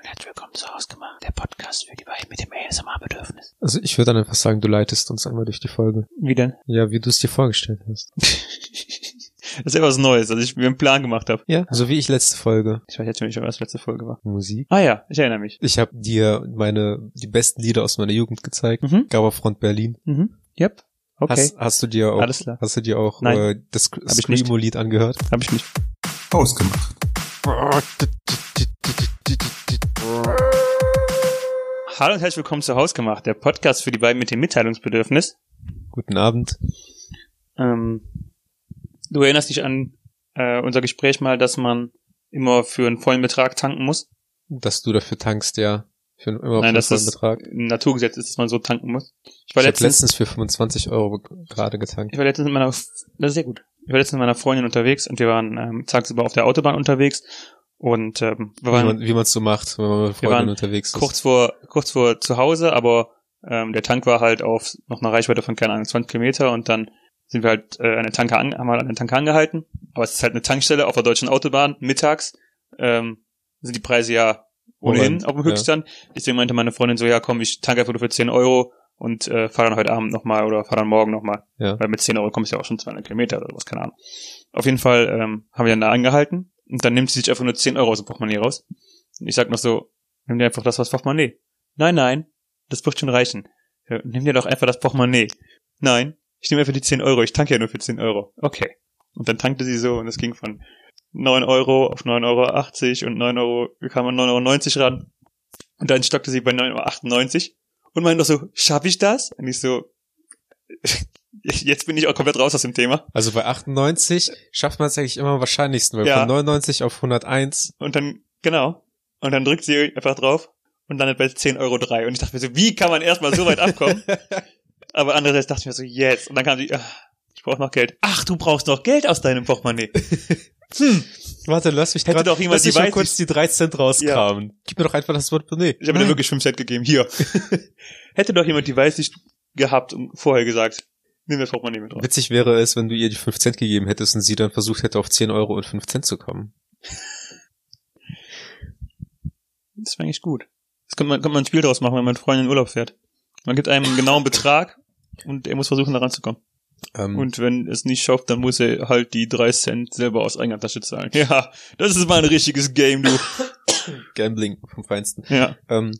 und herzlich willkommen zu Hausgemacht, der Podcast für die beiden mit dem ASMR-Bedürfnis. Also ich würde dann einfach sagen, du leitest uns einmal durch die Folge. Wie denn? Ja, wie du es dir vorgestellt hast. das ist ja was Neues, als ich mir einen Plan gemacht habe. Ja, so wie ich letzte Folge. Ich weiß jetzt nicht, was letzte Folge war. Musik. Ah ja, ich erinnere mich. Ich habe dir meine die besten Lieder aus meiner Jugend gezeigt. Mhm. Gauerfront Berlin. Mhm. Yep. Okay. Hast, hast du dir auch Alles klar. hast du dir auch Nein. äh, das. Screamo-Lied angehört? Hab ich nicht. Ausgemacht. Hallo und herzlich willkommen zu Hausgemacht, der Podcast für die beiden mit dem Mitteilungsbedürfnis. Guten Abend. Ähm, du erinnerst dich an äh, unser Gespräch mal, dass man immer für einen vollen Betrag tanken muss? Dass du dafür tankst, ja. Für einen immer Nein, für einen vollen das Betrag. ein Naturgesetz ist, dass man so tanken muss. Ich Ich war habe letztens, letztens für 25 Euro gerade getankt. ich war letztens mit meiner, das ist sehr gut. Ich war letztens mit meiner Freundin unterwegs und wir waren ähm, tagsüber auf der Autobahn unterwegs und ähm, wir Wie waren man wie man es so macht, wenn man mit Freunden unterwegs ist. kurz vor kurz vor zu Hause, aber ähm, der Tank war halt auf noch einer Reichweite von keine Ahnung 20 Kilometer und dann sind wir halt äh, an der Tanke an, haben wir an der Tanke angehalten. Aber es ist halt eine Tankstelle auf der deutschen Autobahn mittags. Ähm, sind die Preise ja ohnehin Moment, auf dem Höchststand. Deswegen meinte meine Freundin so, ja komm, ich tanke einfach nur für 10 Euro und äh, fahre dann heute Abend nochmal oder fahre dann morgen nochmal. Ja. Weil mit 10 Euro kommst du ja auch schon 200 Kilometer oder was, keine Ahnung. Auf jeden Fall ähm, haben wir dann da angehalten und dann nimmt sie sich einfach nur 10 Euro aus dem Portemonnaie raus. Und ich sag noch so, nimm dir einfach das aus Portemonnaie. Nein, nein, das wird schon reichen. Ja, nimm dir doch einfach das Portemonnaie. Nein, ich nehme einfach die 10 Euro, ich tanke ja nur für 10 Euro. Okay. Und dann tankte sie so und es ging von 9 Euro auf 9,80 Euro und 9 Euro, wir kamen an 9,90 Euro ran. Und dann stockte sie bei 9,98 Euro und meinte doch so, schaff ich das? Und ich so, jetzt bin ich auch komplett raus aus dem Thema. Also bei 98 schafft man es eigentlich immer am wahrscheinlichsten, weil Ja. von 99 auf 101 Und dann, genau. Und dann drückt sie einfach drauf und landet bei 10,03 Euro. Und ich dachte mir so, wie kann man erstmal so weit abkommen? Aber andererseits dachte ich mir so, yes. Und dann kam die, ah, ich brauche noch Geld. Ach, du brauchst noch Geld aus deinem Portemonnaie. Hm. Warte, lass mich Hätte grad, doch jemand lass mich die mal kurz die 3 Cent rauskramen. Gib mir doch einfach das Portemonnaie. Ich habe dir wirklich 5 Cent gegeben. Hier. Hätte doch jemand die Weißsicht gehabt und vorher gesagt, nimm das Portemonnaie mit raus. Witzig wäre es, wenn du ihr die 5 Cent gegeben hättest und sie dann versucht hätte, auf 10 Euro und 5 Cent zu kommen. Das wäre eigentlich gut. Das könnte man, könnte man ein Spiel draus machen, wenn man mit Freunden in Urlaub fährt. Man gibt einem einen genauen Betrag und er muss versuchen, da ranzukommen. Ähm, Und wenn es nicht schafft, dann muss er halt die 3 Cent selber aus eigener Tasche zahlen. Ja, das ist mal ein richtiges Game, du. Gambling vom Feinsten. Ja. Ähm,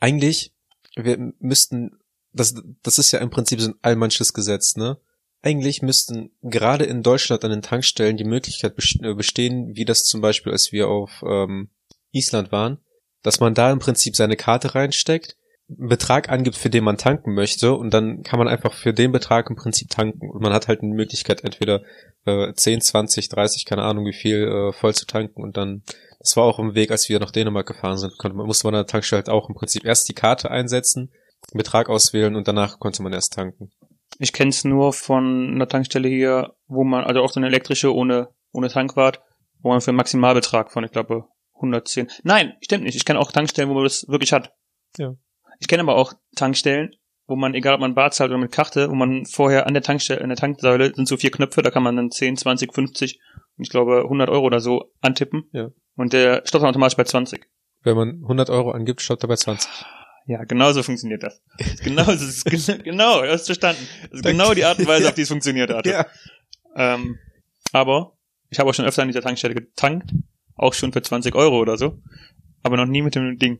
eigentlich, wir müssten, das, das ist ja im Prinzip so ein allmannsches Gesetz, ne? Eigentlich müssten gerade in Deutschland an den Tankstellen die Möglichkeit äh, bestehen, wie das zum Beispiel, als wir auf ähm, Island waren, dass man da im Prinzip seine Karte reinsteckt, einen Betrag angibt, für den man tanken möchte, und dann kann man einfach für den Betrag im Prinzip tanken. Und man hat halt eine Möglichkeit, entweder äh, 10, 20, 30, keine Ahnung wie viel, äh, voll zu tanken und dann das war auch im Weg, als wir nach Dänemark gefahren sind, konnte man, musste man an der Tankstelle halt auch im Prinzip erst die Karte einsetzen, Betrag auswählen und danach konnte man erst tanken. Ich kenne es nur von einer Tankstelle hier, wo man, also auch so eine elektrische ohne, ohne Tankwart, wo man für einen Maximalbetrag von, ich glaube, 110. Nein, stimmt nicht. Ich kenne auch Tankstellen, wo man das wirklich hat. Ja. Ich kenne aber auch Tankstellen, wo man, egal ob man bar zahlt oder mit Karte, wo man vorher an der Tankstelle, an der Tanksäule sind so vier Knöpfe, da kann man dann 10, 20, 50 und ich glaube 100 Euro oder so antippen. Ja. Und der stoppt dann automatisch bei 20. Wenn man 100 Euro angibt, stoppt er bei 20. Ja, genau so funktioniert das. Genau, das ist, gen- genau, du hast verstanden. Das ist genau die Art und Weise, auf die es funktioniert hat. Ähm, aber ich habe auch schon öfter an dieser Tankstelle getankt, auch schon für 20 Euro oder so, aber noch nie mit dem Ding.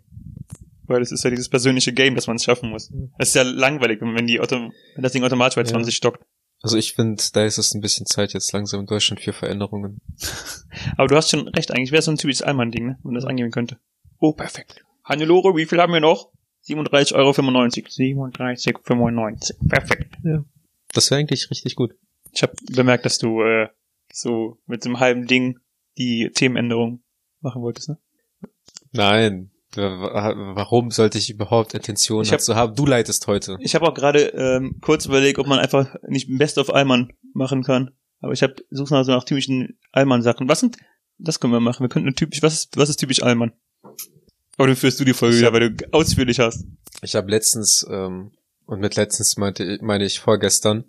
Weil es ist ja dieses persönliche Game, dass man es schaffen muss. Es ist ja langweilig, wenn, die Auto, wenn das Ding automatisch bei Ja. 20 stockt. Also ich finde, da ist es ein bisschen Zeit jetzt langsam in Deutschland für Veränderungen. Aber du hast schon recht, eigentlich wäre es so ein typisches Allmann-Ding, ne? wenn man das angeben könnte. Oh, perfekt. Hannelore, wie viel haben wir noch? 37,95 Euro. 37,95. Perfekt. Das wäre eigentlich richtig gut. Ich habe bemerkt, dass du äh, so mit so einem halben Ding die Themenänderung machen wolltest, ne? Nein. Wa- Warum sollte ich überhaupt Intentionen Ich hab- dazu haben? Du leitest heute. Ich habe auch gerade ähm, kurz überlegt, ob man einfach nicht Best of Allmann machen kann. Aber ich habe suche nach so nach typischen Allmann-Sachen. Was sind? Das können wir machen. Wir könnten typisch. Was ist was ist typisch Allmann? Aber dann führst du die Folge Ich wieder, hab- weil du ausführlich hast. Ich habe letztens, ähm, und mit letztens meinte, meine ich vorgestern,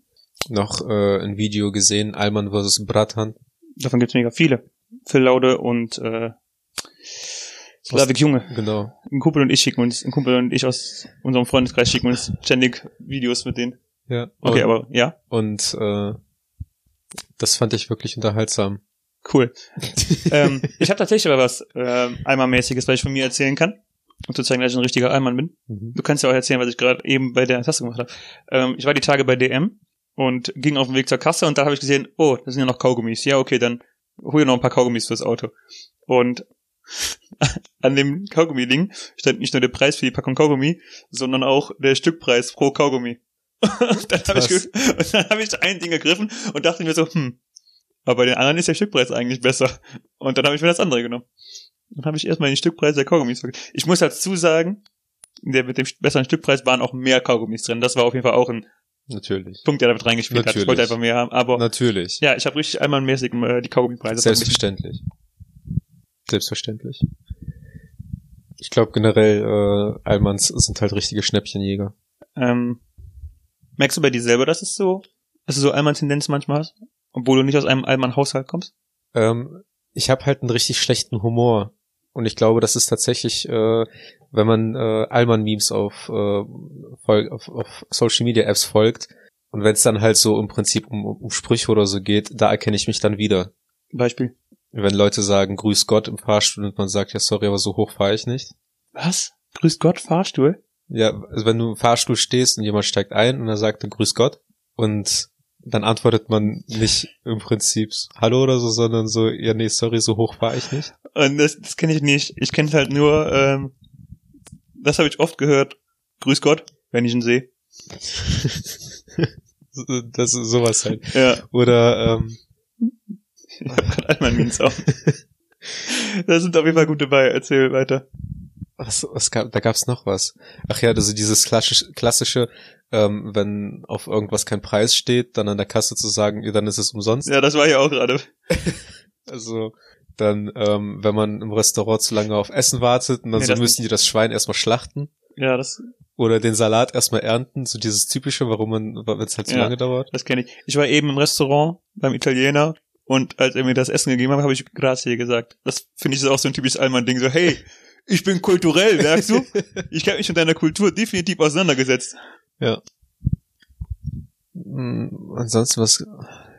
noch äh, ein Video gesehen, Alman vs. Bratan. Davon gibt's mega viele. Phil Laude und äh, Slavik Junge. Genau. Ein Kumpel und ich schicken uns, ein Kumpel und ich aus unserem Freundeskreis schicken uns ständig Videos mit denen. Ja. Okay, und, aber ja, Und äh, das fand ich wirklich unterhaltsam. Cool. ähm, ich habe tatsächlich aber was ähm, Alman-mäßiges, was ich von mir erzählen kann. Um zu zeigen, dass ich ein richtiger Alman bin. Mhm. Du kannst ja auch erzählen, was ich gerade eben bei der Tasse gemacht habe. Ähm, ich war die Tage bei DM und ging auf dem Weg zur Kasse und da habe ich gesehen, oh, da sind ja noch Kaugummis. Ja, okay, dann hol dir noch ein paar Kaugummis fürs Auto. Und an dem Kaugummi-Ding stand nicht nur der Preis für die Packung Kaugummi, sondern auch der Stückpreis pro Kaugummi. Und dann habe ich, und dann hab ich ein Ding gegriffen und dachte mir so, hm, aber bei den anderen ist der Stückpreis eigentlich besser. Und dann habe ich mir das andere genommen. Dann habe ich erstmal den Stückpreis der Kaugummis verglichen. Ich muss dazu sagen, der mit dem besseren Stückpreis waren auch mehr Kaugummis drin. Das war auf jeden Fall auch ein Natürlich. Punkt, der damit reingespielt hat. Ich Natürlich. wollte einfach mehr haben. Aber Natürlich. ja, ich habe richtig einmal mäßig äh, die Kaugummipreise. Selbstverständlich. Selbstverständlich. Ich glaube generell, äh, Almans sind halt richtige Schnäppchenjäger. Ähm, merkst du bei dir selber, dass es so, dass du so Allmann-Tendenz manchmal hast? Obwohl du nicht aus einem Allmann-Haushalt kommst? Ähm, ich habe halt einen richtig schlechten Humor. Und ich glaube, das ist tatsächlich, äh, wenn man äh, Alman-Memes auf, äh, auf, auf Social-Media-Apps folgt und wenn es dann halt so im Prinzip um, um Sprüche oder so geht, da erkenne ich mich dann wieder. Beispiel. Wenn Leute sagen, grüß Gott im Fahrstuhl und man sagt, ja sorry, aber so hoch fahre ich nicht. Was? Grüß Gott, Fahrstuhl? Ja, also wenn du im Fahrstuhl stehst und jemand steigt ein und er sagt dann grüß Gott und dann antwortet man nicht im Prinzip Hallo oder so, sondern so, ja nee, sorry, so hoch fahre ich nicht. Und das, das kenne ich nicht. Ich kenne halt nur, ähm, das habe ich oft gehört. Grüß Gott, wenn ich ihn sehe. das ist sowas halt. Ja, Oder ähm, Gott, Allmann-Memes auch. da sind auf jeden Fall gut dabei. Erzähl weiter. was, was gab, da gab's noch was. Ach ja, also dieses klassische, klassische ähm, wenn auf irgendwas kein Preis steht, dann an der Kasse zu sagen, ja, dann ist es umsonst. Ja, das war ja auch gerade. Also dann, ähm, wenn man im Restaurant zu lange auf Essen wartet und dann Nee, so müssen die das Schwein erstmal schlachten Ja, das, oder den Salat erstmal ernten, so dieses typische, warum man, wenn es halt zu Ja. lange dauert. das kenne ich. Ich war eben im Restaurant beim Italiener und als er mir das Essen gegeben hat, habe ich Grazie gesagt. Das finde ich ist auch so ein typisches Allmann-Ding. So, hey, ich bin kulturell, merkst du? Ich habe mich mit deiner Kultur definitiv auseinandergesetzt. Mm, ansonsten was,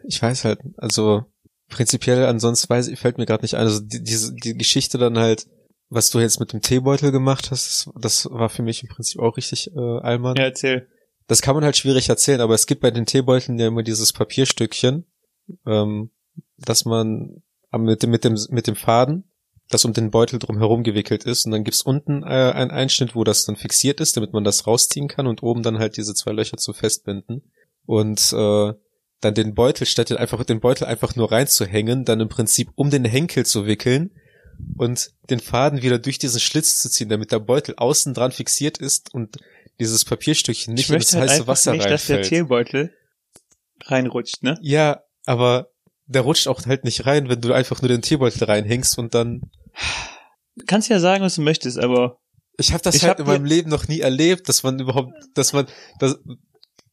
ich weiß halt, also prinzipiell ansonsten weiß ich, fällt mir gerade nicht ein. Also die, diese die Geschichte dann halt, was du jetzt mit dem Teebeutel gemacht hast, das, war für mich im Prinzip auch richtig äh, Allmann. Ja, erzähl. Das kann man halt schwierig erzählen, aber es gibt bei den Teebeuteln ja immer dieses Papierstückchen, ähm, dass man mit dem, mit dem, mit dem Faden, das um den Beutel drum herum gewickelt ist, und dann gibt's unten äh, einen Einschnitt, wo das dann fixiert ist, damit man das rausziehen kann und oben dann halt diese zwei Löcher zum Festbinden. Und äh, dann den Beutel, statt den einfach den Beutel einfach nur reinzuhängen, dann im Prinzip um den Henkel zu wickeln und den Faden wieder durch diesen Schlitz zu ziehen, damit der Beutel außen dran fixiert ist und dieses Papierstückchen nicht ich in möchte das halt heiße einfach Wasser nicht, dass der reinfällt. Teebeutel reinrutscht, ne? Ja, aber der rutscht auch halt nicht rein, wenn du einfach nur den Teebeutel reinhängst und dann. Du kannst ja sagen, was du möchtest, aber Ich habe das Ich halt hab in meinem Leben noch nie erlebt, dass man überhaupt, dass man, das,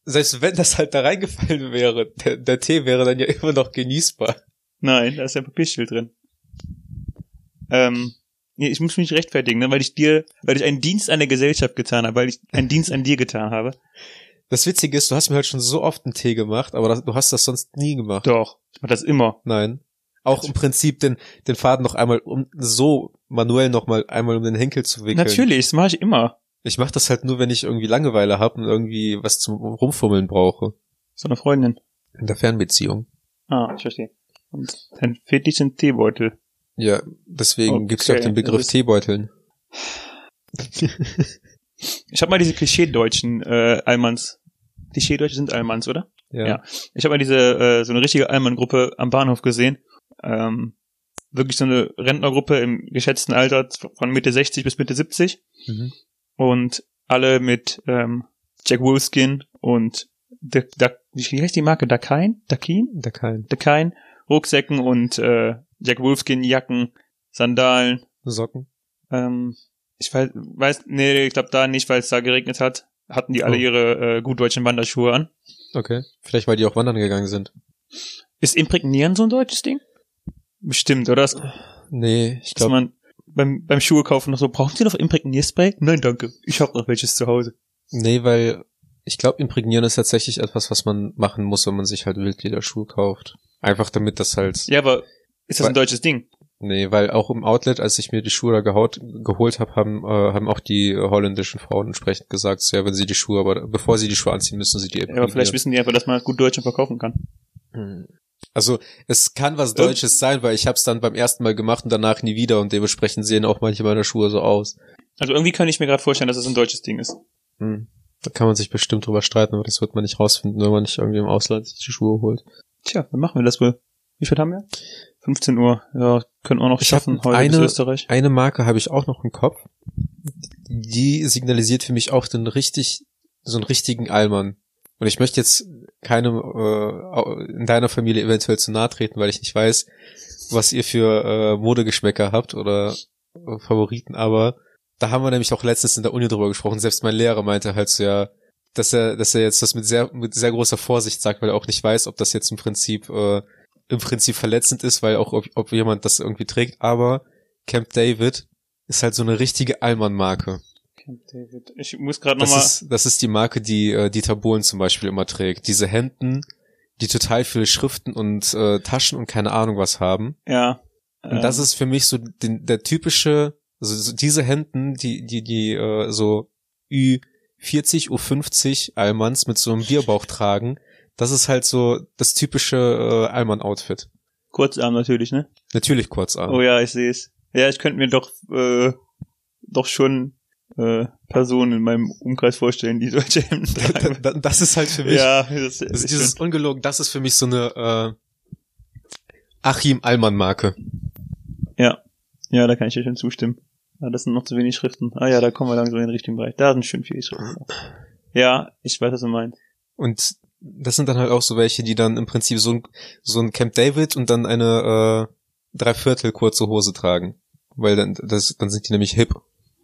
selbst wenn das halt da reingefallen wäre, der, der Tee wäre dann ja immer noch genießbar. nein, da ist ja ein Papierschild drin. Ähm, nee, ich muss mich rechtfertigen, ne, weil ich dir, weil ich einen Dienst an der Gesellschaft getan habe, weil ich einen Dienst an dir getan habe. Das Witzige ist, du hast mir halt schon so oft einen Tee gemacht, aber das, du hast das sonst nie gemacht. Doch, ich mach das immer. Nein. Auch im Prinzip den, den Faden noch einmal um, so manuell noch mal einmal um den Henkel zu wickeln. Natürlich, das mache ich immer. Ich mache das halt nur, wenn ich irgendwie Langeweile habe und irgendwie was zum Rumfummeln brauche. So eine Freundin. In der Fernbeziehung. Ah, ich verstehe. Und dann fehlt dich ein Teebeutel. Ja, deswegen Okay, gibt's ja auch den Begriff Teebeuteln. Ich habe mal diese Klischee-Deutschen äh, Allmanns. Klischee-Deutsche sind Allmanns, oder? Ja. Ja. Ich habe mal diese äh, so eine richtige Allmann-Gruppe am Bahnhof gesehen. Ähm, wirklich so eine Rentnergruppe im geschätzten Alter von Mitte 60 bis Mitte 70 Mhm. und alle mit ähm, Jack Wolfskin und da, da, wie heißt die Marke? Dakin? Der kein. Dakein, Rucksäcken und äh, Jack Wolfskin Jacken, Sandalen. Socken. Ähm, ich weiß, weiß nee, ich glaube da nicht, weil es da geregnet hat, hatten die alle Oh. ihre äh, gut deutschen Wanderschuhe an. Okay. Vielleicht, weil die auch wandern gegangen sind. Ist Imprägnieren so ein deutsches Ding? Bestimmt, oder? Nee, ich glaube, man beim, beim Schuhe kaufen noch so, brauchen Sie noch Imprägnierspray? Nein, danke. Ich habe noch welches zu Hause. Nee, weil ich glaube, imprägnieren ist tatsächlich etwas, was man machen muss, wenn man sich halt Wildlederschuhe kauft. Einfach damit das halt. Ja, aber ist das ein deutsches Ding? Nee, weil auch im Outlet, als ich mir die Schuhe da gehaut, geholt habe, haben, äh, haben auch die äh, holländischen Frauen entsprechend gesagt, ja, wenn sie die Schuhe, aber bevor sie die Schuhe anziehen, müssen sie die Ja, aber vielleicht wissen die einfach, dass man gut Deutsch verkaufen kann. Hm. Also es kann was Deutsches sein, weil ich habe es dann beim ersten Mal gemacht und danach nie wieder und dementsprechend sehen auch manche meiner Schuhe so aus. Also irgendwie kann ich mir gerade vorstellen, dass es ein deutsches Ding ist. Hm. Da kann man sich bestimmt drüber streiten, aber das wird man nicht rausfinden, wenn man nicht irgendwie im Ausland sich die Schuhe holt. Tja, dann machen wir das wohl. Wie viel haben wir? 15 Uhr. Ja, können wir auch noch Ich schaffen heute eine- Österreich. Eine Marke habe ich auch noch im Kopf. Die signalisiert für mich auch den richtig, so einen richtigen Allmann. Und ich möchte jetzt keinem äh, in deiner Familie eventuell zu nahe treten, weil ich nicht weiß, was ihr für äh, Modegeschmäcker habt oder äh, Favoriten, aber da haben wir nämlich auch letztens in der Uni drüber gesprochen. Selbst mein Lehrer meinte halt so, ja, dass er, dass er jetzt das mit sehr, mit sehr großer Vorsicht sagt, weil er auch nicht weiß, ob das jetzt im Prinzip, äh, im Prinzip verletzend ist, weil auch ob, ob jemand das irgendwie trägt, aber Camp David ist halt so eine richtige Allmann-Marke. Camp David. Ich muss gerade Das nochmal. ist, das ist die Marke, die äh, Dieter Bohlen zum Beispiel immer trägt. Diese Hemden, die total viele Schriften und äh, Taschen und keine Ahnung was haben. Ja. Und das ist für mich so den, der typische, also so diese Hemden, die, die, die äh, so Ü40, U50 Allmanns mit so einem Bierbauch tragen, das ist halt so das typische äh, Allmann-Outfit. Kurzarm natürlich, ne? Natürlich Kurzarm. Oh ja, ich sehe es. Ja, ich könnte mir doch äh, doch schon äh, Personen in meinem Umkreis vorstellen, die solche Hemden tragen. Da- da- das ist halt für mich, ja, das, das ist dieses ungelogen, das ist für mich so eine äh, Achim Allmann-Marke. Ja, ja, da kann ich dir schon zustimmen. Ah, das sind noch zu wenig Schriften. Ah ja, da kommen wir langsam in den richtigen Bereich. Da sind schön viele Schriften. Ja, ich weiß, was du meinst. Und das sind dann halt auch so welche, die dann im Prinzip so ein, so ein Camp David und dann eine äh, Dreiviertel kurze Hose tragen. Weil dann, das, dann sind die nämlich hip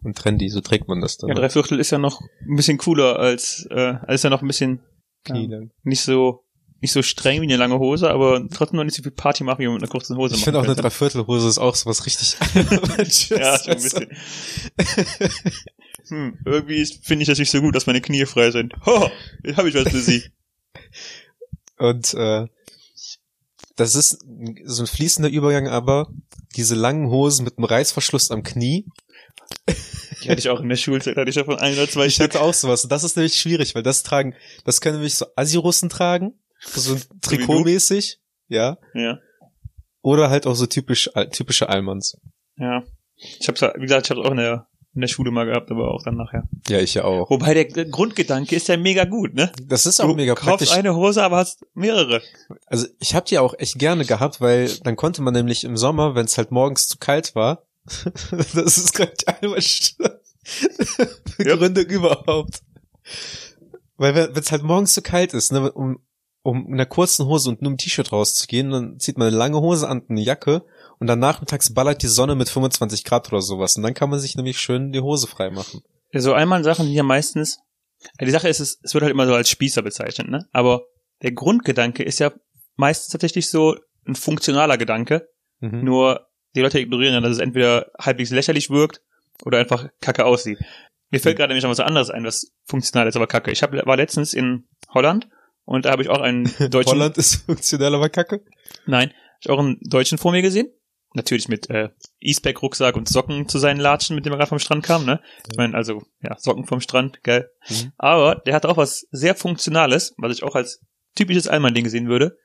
und trendy, so trägt man das dann. Ja, drei Viertel ist ja noch ein bisschen cooler als, äh, als ja noch ein bisschen lang. nicht so nicht so streng wie eine lange Hose, aber trotzdem noch nicht so viel Party machen, wie man mit einer kurzen Hose Ich finde auch eine. Dreiviertelhose ist auch so was richtig Ja, schon ein bisschen. hm, irgendwie ist- finde ich das nicht so gut, dass meine Knie frei sind. Ho, jetzt habe ich was für sie. Und äh, das ist so ein fließender Übergang, aber diese langen Hosen mit einem Reißverschluss am Knie, Die hatte ich auch in der Schulzeit, hatte ich davon ein oder zwei ich Stück. hatte auch sowas. Und das ist nämlich schwierig, weil das tragen, das können nämlich so Assi-Russen tragen, so Trikotmäßig, ja, Ja, oder halt auch so typisch typische Allmanns. ja. Ich hab's, wie gesagt, ich hab's auch in der, in der Schule mal gehabt, aber auch dann nachher. Ja, ich ja auch. Wobei der, Grundgedanke ist ja mega gut, ne? Das ist auch du mega kaufst praktisch. eine Hose, aber hast mehrere. Also ich habe die auch echt gerne gehabt, weil dann konnte man nämlich im Sommer, wenn es halt morgens zu kalt war, das ist gerade die einmal Ja. Begründung überhaupt. Weil wenn es halt morgens zu kalt ist, ne, um, um in einer kurzen Hose und nur im T-Shirt rauszugehen, dann zieht man eine lange Hose an, eine Jacke und dann nachmittags ballert die Sonne mit 25 Grad oder sowas und dann kann man sich nämlich schön die Hose frei machen. Ja, so einmal Sachen, die ja meistens, ja, die Sache ist, es, es wird halt immer so als Spießer bezeichnet, ne? Aber der Grundgedanke ist ja meistens tatsächlich so ein funktionaler Gedanke, Mhm. nur die Leute ignorieren dann, dass es entweder halbwegs lächerlich wirkt oder einfach kacke aussieht. Mir fällt gerade nämlich noch was anderes ein, was funktional ist, aber kacke. Ich hab, war letztens in Holland und da habe ich auch einen deutschen, Holland ist funktionell, aber kacke. nein, ich auch einen Deutschen vor mir gesehen. Natürlich mit äh, E-Spec-Rucksack und Socken zu seinen Latschen, mit dem er gerade vom Strand kam, ne? Ich meine, also, ja, Socken vom Strand, geil. Mhm. Aber der hat auch was sehr Funktionales, was ich auch als typisches Allmann-Ding sehen würde.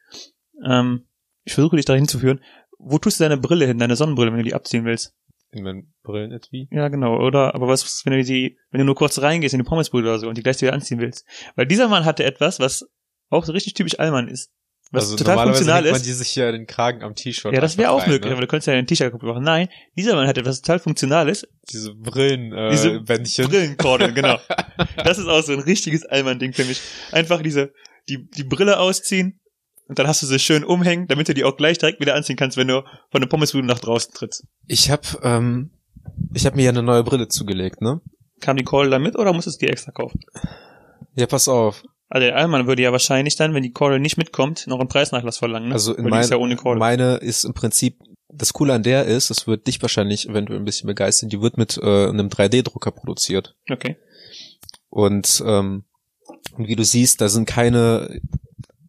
Ähm, ich versuche dich dahin zu führen. Wo tust du deine Brille hin, deine Sonnenbrille, wenn du die abziehen willst? In meinen Brillen etwie. Ja, genau, oder? Aber was, wenn du die, wenn du nur kurz reingehst in die Pommesbude oder so und die gleich wieder anziehen willst? Weil dieser Mann hatte etwas, was auch so richtig typisch Allmann ist. Was also total normalerweise funktional hängt man ist. die sich ja den Kragen am T-Shirt Ja, das wäre auch rein, möglich, ne? aber du könntest ja ein T-Shirt kaputt machen. Nein, dieser Mann hat etwas total Funktionales. Diese Brillen, äh, Diese Bändchen. Brillenkordeln, genau. Das ist auch so ein richtiges Allmann-Ding für mich. Einfach diese, die, die Brille ausziehen und dann hast du sie schön umhängen, damit du die auch gleich direkt wieder anziehen kannst, wenn du von der Pommesbude nach draußen trittst. Ich hab, ähm, ich hab mir ja eine neue Brille zugelegt, ne? Kam die Cordel da mit oder musstest du die extra kaufen? Ja, pass auf. Also der Allmann würde ja wahrscheinlich dann, wenn die Cordel nicht mitkommt, noch einen Preisnachlass verlangen. Ne? Also in mein, ist ja ohne Cordel. meine ist im Prinzip das Coole an der ist, es wird dich wahrscheinlich eventuell ein bisschen begeistern, die wird mit äh, einem 3D-Drucker produziert. Okay. Und ähm, wie du siehst, da sind keine,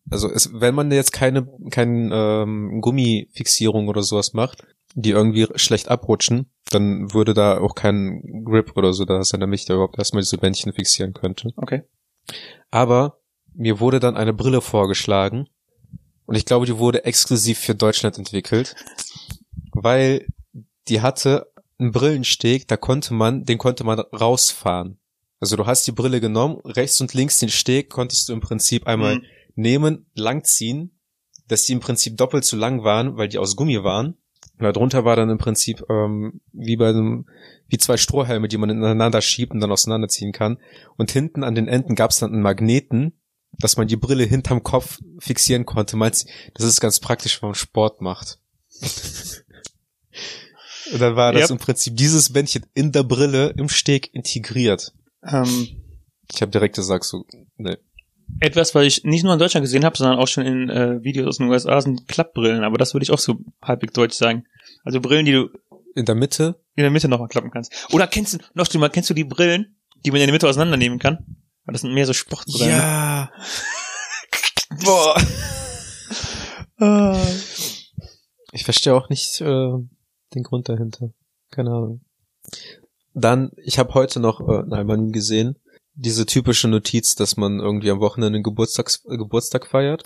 also es, wenn man jetzt keine, keine ähm, Gummifixierung oder sowas macht, die irgendwie schlecht abrutschen, dann würde da auch kein Grip oder so da sein, damit ich da überhaupt erstmal diese Bändchen fixieren könnte. Okay. Aber mir wurde dann eine Brille vorgeschlagen und ich glaube, die wurde exklusiv für Deutschland entwickelt, weil die hatte einen Brillensteg, da konnte man, den konnte man rausfahren. Also du hast die Brille genommen, rechts und links den Steg konntest du im Prinzip einmal Mhm. nehmen, langziehen, dass die im Prinzip doppelt so lang waren, weil die aus Gummi waren. Und darunter war dann im Prinzip ähm, wie bei einem, wie zwei Strohhalme, die man ineinander schiebt und dann auseinanderziehen kann. Und hinten an den Enden gab es dann einen Magneten, dass man die Brille hinterm Kopf fixieren konnte. Meinst du, das ist ganz praktisch, wenn man Sport macht. und dann war das Yep. im Prinzip dieses Bändchen in der Brille im Steg integriert. Ähm, Ich habe direkt gesagt so, ne. Etwas, was ich nicht nur in Deutschland gesehen habe, sondern auch schon in äh, Videos aus den USA, sind Klappbrillen. Aber das würde ich auch so halbwegs deutsch sagen. Also Brillen, die du In der Mitte in der Mitte nochmal klappen kannst. Oder kennst du, noch schlimmer, kennst du die Brillen, die man in der Mitte auseinandernehmen kann? Weil Das sind mehr so Sportbrillen. Ja. Boah. Ah. Ich verstehe auch nicht äh, den Grund dahinter. Keine Ahnung. Dann, ich habe heute noch äh, ein Album gesehen, diese typische Notiz, dass man irgendwie am Wochenende einen Geburtstags äh, Geburtstag feiert.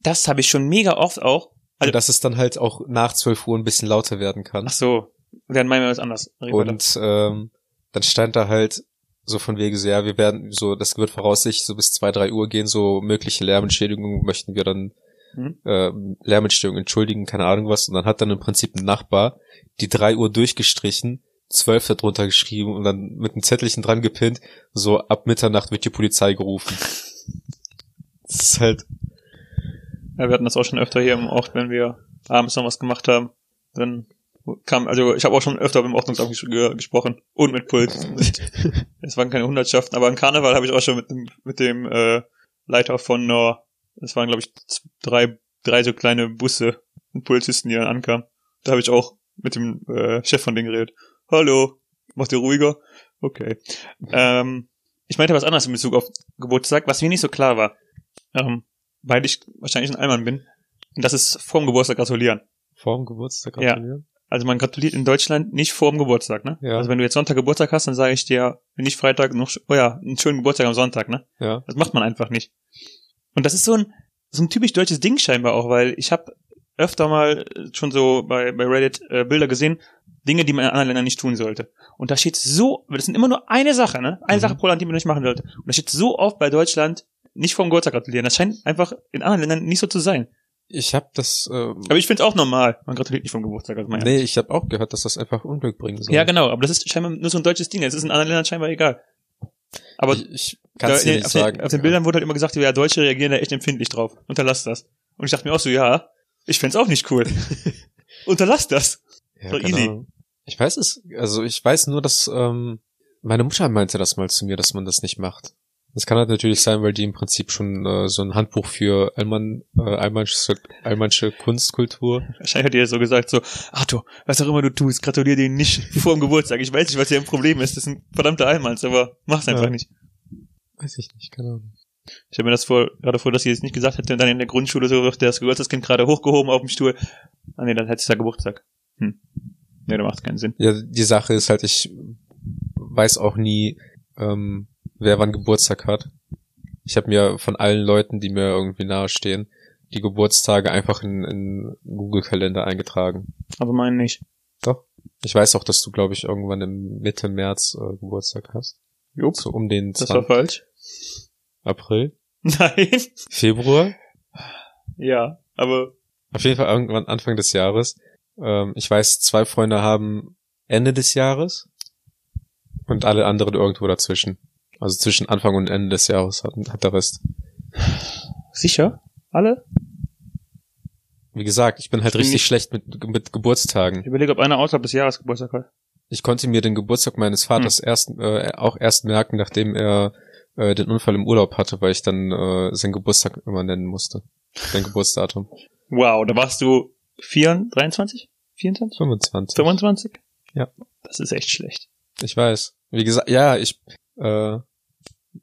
Das habe ich schon mega oft auch. Also- und dass es dann halt auch nach 12 Uhr ein bisschen lauter werden kann. Ach so, werden manchmal was anders. Reden wir Und ähm, dann stand da halt so von wegen so, ja, wir werden so, das wird voraussichtlich so bis zwei drei Uhr gehen, so mögliche Lärmentschädigungen möchten wir dann Mhm. äh, Lärmentstörung entschuldigen, keine Ahnung was. Und dann hat dann im Prinzip ein Nachbar die drei Uhr durchgestrichen, zwölf darunter geschrieben und dann mit einem Zettelchen dran gepinnt, so ab Mitternacht wird die Polizei gerufen. Das ist halt, Ja, wir hatten das auch schon öfter hier im Ort, wenn wir abends noch was gemacht haben. Dann kam, also ich habe auch schon öfter im Ordnungsamt ges ge gesprochen und mit Puls. Es waren keine Hundertschaften, aber im Karneval habe ich auch schon mit dem, mit dem äh, Leiter von einer, es waren glaube ich drei, drei so kleine Busse mit Polizisten, die dann ankamen. Da habe ich auch mit dem äh, Chef von denen geredet. Hallo, macht ihr ruhiger? Okay. Ähm, ich meinte was anderes in Bezug auf Geburtstag, was mir nicht so klar war. Ähm, weil ich wahrscheinlich ein Allmann bin. Und das ist vorm Geburtstag gratulieren. vorm Geburtstag Ja. gratulieren. Also man gratuliert in Deutschland nicht vorm Geburtstag, ne? Ja. Also wenn du jetzt Sonntag Geburtstag hast, dann sage ich dir, wenn nicht Freitag noch, oh ja, einen schönen Geburtstag am Sonntag, ne? Ja. Das macht man einfach nicht. Und das ist so ein, so ein typisch deutsches Ding scheinbar auch, weil ich habe öfter mal schon so bei, bei Reddit äh, Bilder gesehen, Dinge, die man in anderen Ländern nicht tun sollte. Und da steht so, das sind immer nur eine Sache, ne? Eine Mhm. Sache pro Land, die man nicht machen sollte. Und da steht so oft bei Deutschland, nicht vorm Geburtstag gratulieren. Das scheint einfach in anderen Ländern nicht so zu sein. Ich habe das, äh, Aber ich finde es auch normal. Man gratuliert nicht vom Geburtstag. Also nee, ich habe auch gehört, dass das einfach Unglück bringen soll. Ja, genau. Aber das ist scheinbar nur so ein deutsches Ding. Das ist in anderen Ländern scheinbar egal. Aber ich, ich kann es nicht auf, sagen. Den, auf den Bildern wurde halt immer gesagt, ja, Deutsche reagieren da echt empfindlich drauf. Unterlass das. Und ich dachte mir auch so, ja, ich fänd's auch nicht cool. Unterlass das. Ja. Ahnung. Ich weiß es, also ich weiß nur, dass ähm, meine Mutter meinte das mal zu mir, dass man das nicht macht. Das kann halt natürlich sein, weil die im Prinzip schon äh, so ein Handbuch für Allmann, äh, allmannsche, allmannsche Kunstkultur. Wahrscheinlich hat ihr so gesagt, so, Arthur, was auch immer du tust, gratulier dir nicht vor dem Geburtstag. Ich weiß nicht, was hier ein Problem ist. Das ist ein verdammter Allmanns, aber mach's einfach Ja. nicht. Weiß ich nicht, keine Ahnung. Ich habe mir das vor, gerade vor, dass ihr es nicht gesagt hätte und dann in der Grundschule so wird das Geburtstagskind gerade hochgehoben auf dem Stuhl. Ah nee, dann hätte es ja Geburtstag. Hm. Nee, da macht keinen Sinn. Ja, die Sache ist halt, ich weiß auch nie, ähm, wer wann Geburtstag hat. Ich habe mir von allen Leuten, die mir irgendwie nahestehen, die Geburtstage einfach in, in Google-Kalender eingetragen. Aber meinen nicht. Doch. Ich weiß auch, dass du, glaube ich, irgendwann im Mitte März äh, Geburtstag hast. Jupp, So um den das war 20. falsch. April, Nein. Februar. Ja, aber Auf jeden Fall irgendwann Anfang des Jahres. Ähm, ich weiß, zwei Freunde haben Ende des Jahres und alle anderen irgendwo dazwischen. Also zwischen Anfang und Ende des Jahres hat, hat der Rest. sicher? Alle? Wie gesagt, ich bin halt Ich bin richtig nicht- schlecht mit, mit Geburtstagen. Ich überlege, ob einer außerhalb des Jahres Geburtstag hat. Ich konnte mir den Geburtstag meines Vaters erst äh, auch erst merken, nachdem er äh, den Unfall im Urlaub hatte, weil ich dann äh, seinen Geburtstag immer nennen musste. Sein Geburtsdatum. Wow, da warst du 4, 23? 24? 25. 25? Ja. Das ist echt schlecht. Ich weiß. Wie gesagt, ja, ich, äh,